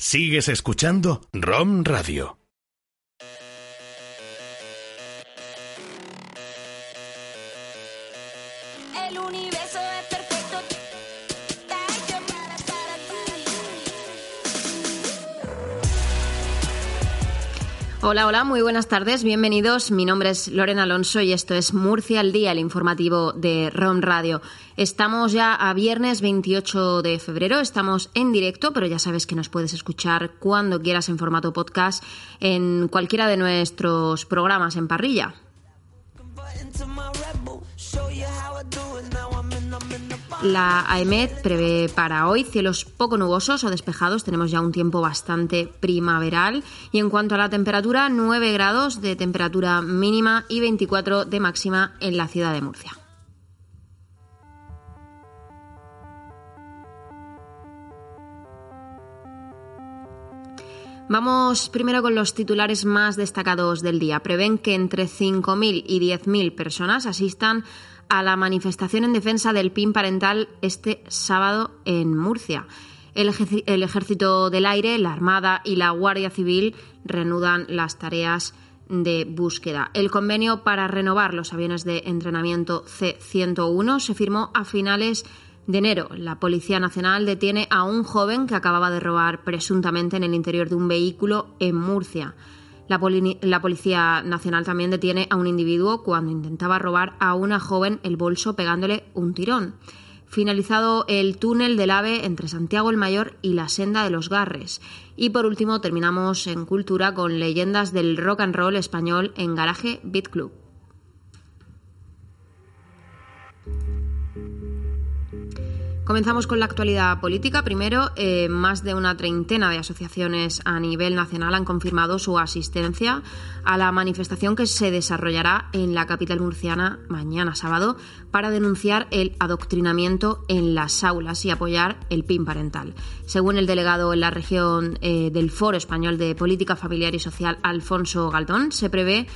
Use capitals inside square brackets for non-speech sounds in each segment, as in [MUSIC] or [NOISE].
Sigues escuchando ROM Radio. Hola, hola, muy buenas tardes, bienvenidos. Mi nombre es Lorena Alonso y esto es Murcia al Día, el informativo de ROM Radio. Estamos ya a viernes 28 de febrero, estamos en directo, pero ya sabes que nos puedes escuchar cuando quieras en formato podcast en cualquiera de nuestros programas en parrilla. La AEMET prevé para hoy cielos poco nubosos o despejados. Tenemos ya un tiempo bastante primaveral. Y en cuanto a la temperatura, 9 grados de temperatura mínima y 24 de máxima en la ciudad de Murcia. Vamos primero con los titulares más destacados del día. Prevén que entre 5.000 y 10.000 personas asistan a la manifestación en defensa del PIN parental este sábado en Murcia. El, Ejército del Aire, la Armada y la Guardia Civil reanudan las tareas de búsqueda. El convenio para renovar los aviones de entrenamiento C-101 se firmó a finales de enero. La Policía Nacional detiene a un joven que acababa de robar presuntamente en el interior de un vehículo en Murcia. La Policía Nacional también detiene a un individuo cuando intentaba robar a una joven el bolso pegándole un tirón. Finalizado el túnel del AVE entre Santiago el Mayor y la senda de los Garres. Y por último terminamos en cultura con leyendas del rock and roll español en Garaje Beat Club. Comenzamos con la actualidad política. Primero, eh, más de una treintena de asociaciones a nivel nacional han confirmado su asistencia a la manifestación que se desarrollará en la capital murciana mañana sábado para denunciar el adoctrinamiento en las aulas y apoyar el PIN parental. Según el delegado en la región eh, del Foro Español de Política Familiar y Social, Alfonso Galdón, se prevé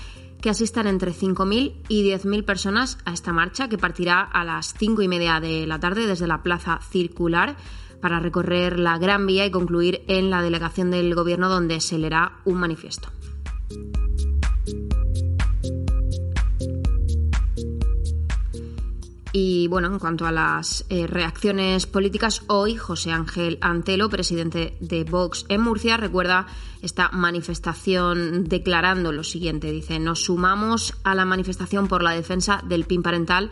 que asistan entre 5.000 y 10.000 personas a esta marcha que partirá a las 5 y media de la tarde desde la Plaza Circular para recorrer la Gran Vía y concluir en la delegación del Gobierno donde se leerá un manifiesto. Y bueno, en cuanto a las eh, reacciones políticas, hoy José Ángel Antelo, presidente de Vox en Murcia, recuerda esta manifestación declarando lo siguiente. Dice, nos sumamos a la manifestación por la defensa del PIN parental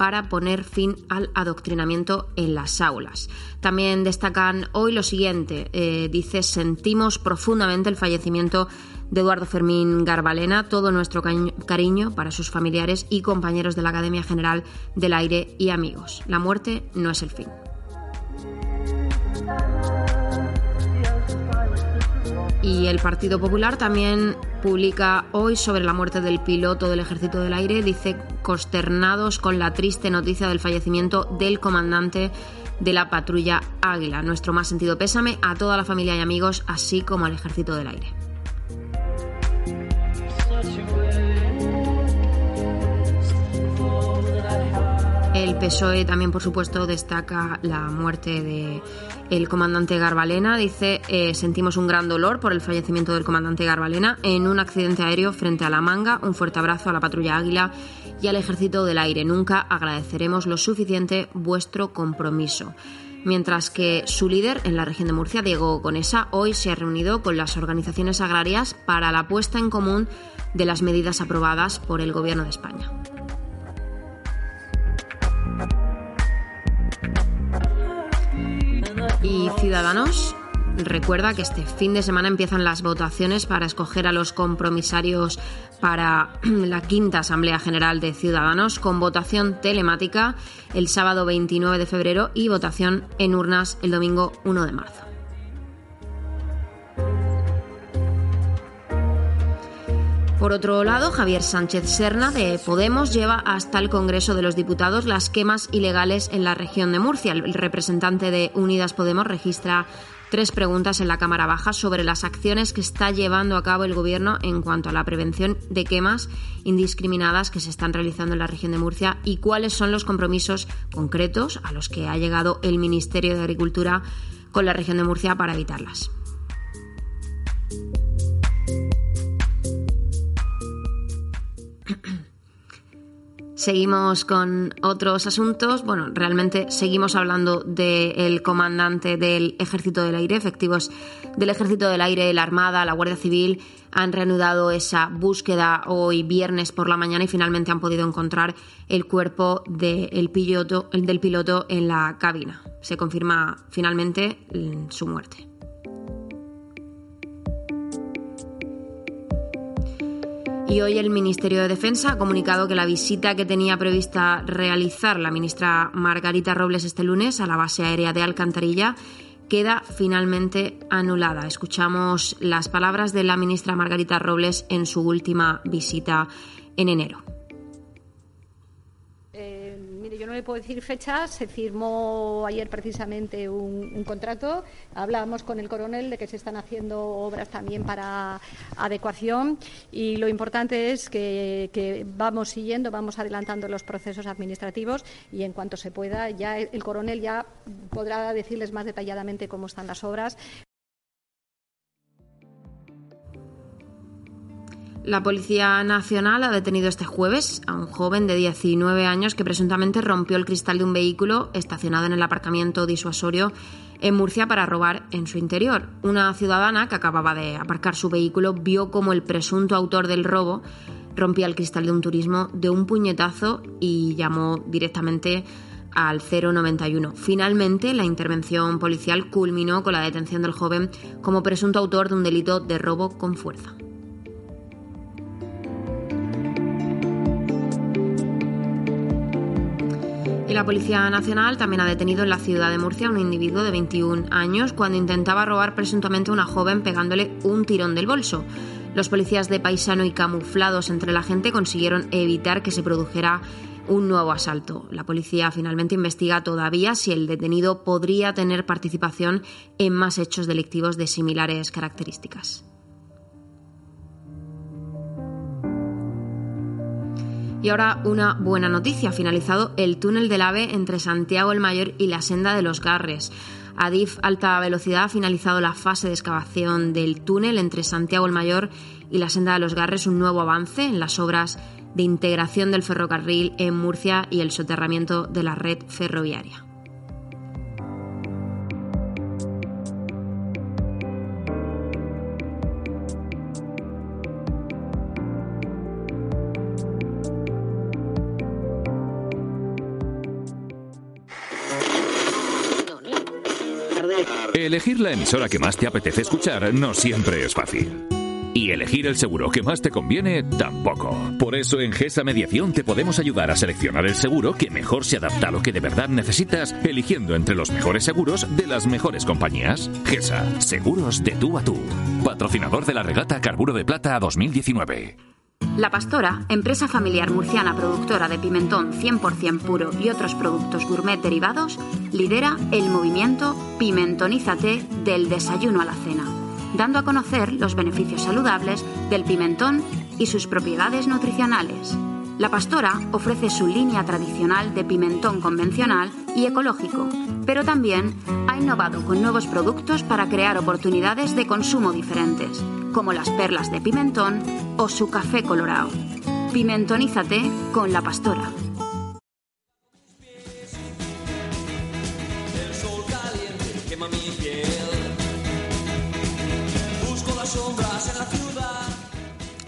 para poner fin al adoctrinamiento en las aulas. También destacan hoy lo siguiente, eh, dice, sentimos profundamente el fallecimiento de Eduardo Fermín Garbalena, todo nuestro cariño para sus familiares y compañeros de la Academia General del Aire y amigos. La muerte no es el fin. Y el Partido Popular también publica hoy sobre la muerte del piloto del Ejército del Aire. Dice, consternados con la triste noticia del fallecimiento del comandante de la patrulla Águila. Nuestro más sentido pésame a toda la familia y amigos, así como al Ejército del Aire. PSOE también, por supuesto, destaca la muerte de el comandante Garbalena. Dice, eh, sentimos un gran dolor por el fallecimiento del comandante Garbalena en un accidente aéreo frente a La Manga. Un fuerte abrazo a la patrulla Águila y al Ejército del Aire. Nunca agradeceremos lo suficiente vuestro compromiso. Mientras que su líder en la región de Murcia, Diego Conesa, hoy se ha reunido con las organizaciones agrarias para la puesta en común de las medidas aprobadas por el Gobierno de España. Y Ciudadanos recuerda que este fin de semana empiezan las votaciones para escoger a los compromisarios para [CLEARS THROAT] la quinta Asamblea General de Ciudadanos con votación telemática el sábado 29 de febrero y votación en urnas el domingo 1 de marzo. Por otro lado, Javier Sánchez Serna de Podemos lleva hasta el Congreso de los Diputados las quemas ilegales en la región de Murcia. El representante de Unidas Podemos registra tres preguntas en la Cámara Baja sobre las acciones que está llevando a cabo el Gobierno en cuanto a la prevención de quemas indiscriminadas que se están realizando en la región de Murcia y cuáles son los compromisos concretos a los que ha llegado el Ministerio de Agricultura con la región de Murcia para evitarlas. Seguimos con otros asuntos. Bueno, realmente seguimos hablando del comandante del Ejército del Aire, efectivos del Ejército del Aire, la Armada, la Guardia Civil han reanudado esa búsqueda hoy viernes por la mañana y finalmente han podido encontrar el cuerpo del piloto, del piloto en la cabina. Se confirma finalmente su muerte. Y hoy el Ministerio de Defensa ha comunicado que la visita que tenía prevista realizar la ministra Margarita Robles este lunes a la base aérea de Alcantarilla queda finalmente anulada. Escuchamos las palabras de la ministra Margarita Robles en su última visita en enero. Le puedo decir fechas. Se firmó ayer precisamente un, contrato. Hablábamos con el coronel de que se están haciendo obras también para adecuación y lo importante es que, vamos siguiendo, vamos adelantando los procesos administrativos y en cuanto se pueda, ya el coronel ya podrá decirles más detalladamente cómo están las obras. La Policía Nacional ha detenido este jueves a un joven de 19 años que presuntamente rompió el cristal de un vehículo estacionado en el aparcamiento disuasorio en Murcia para robar en su interior. Una ciudadana que acababa de aparcar su vehículo vio como el presunto autor del robo rompía el cristal de un turismo de un puñetazo y llamó directamente al 091. Finalmente, la intervención policial culminó con la detención del joven como presunto autor de un delito de robo con fuerza. Y la Policía Nacional también ha detenido en la ciudad de Murcia a un individuo de 21 años cuando intentaba robar presuntamente a una joven pegándole un tirón del bolso. Los policías de paisano y camuflados entre la gente consiguieron evitar que se produjera un nuevo asalto. La policía finalmente investiga todavía si el detenido podría tener participación en más hechos delictivos de similares características. Y ahora una buena noticia, ha finalizado el túnel del AVE entre Santiago el Mayor y la senda de los Garres. Adif Alta Velocidad ha finalizado la fase de excavación del túnel entre Santiago el Mayor y la senda de los Garres, un nuevo avance en las obras de integración del ferrocarril en Murcia y el soterramiento de la red ferroviaria. Elegir la emisora que más te apetece escuchar no siempre es fácil. Y elegir el seguro que más te conviene tampoco. Por eso en GESA Mediación te podemos ayudar a seleccionar el seguro que mejor se adapta a lo que de verdad necesitas, eligiendo entre los mejores seguros de las mejores compañías. GESA, seguros de tú a tú. Patrocinador de la regata Carburo de Plata 2019. La Pastora, empresa familiar murciana productora de pimentón 100% puro y otros productos gourmet derivados, lidera el movimiento Pimentonízate del desayuno a la cena, dando a conocer los beneficios saludables del pimentón y sus propiedades nutricionales. La Pastora ofrece su línea tradicional de pimentón convencional y ecológico, pero también ha innovado con nuevos productos para crear oportunidades de consumo diferentes, como las perlas de pimentón o su café colorado. Pimentonízate con La Pastora.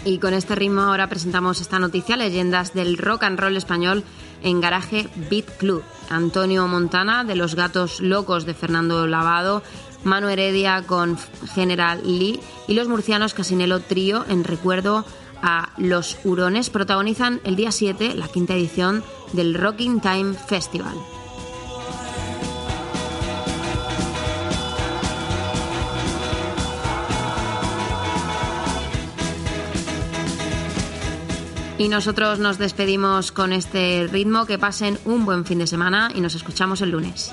Y con este ritmo ahora presentamos esta noticia, leyendas del rock and roll español en Garaje Beat Club. Antonio Montana de Los Gatos Locos de Fernando Lavado, Manu Heredia con General Lee y los murcianos Casinelo Trío en recuerdo a Los Hurones protagonizan el día 7 la quinta edición del Rocking Time Festival. Y nosotros nos despedimos con este ritmo. Que pasen un buen fin de semana y nos escuchamos el lunes.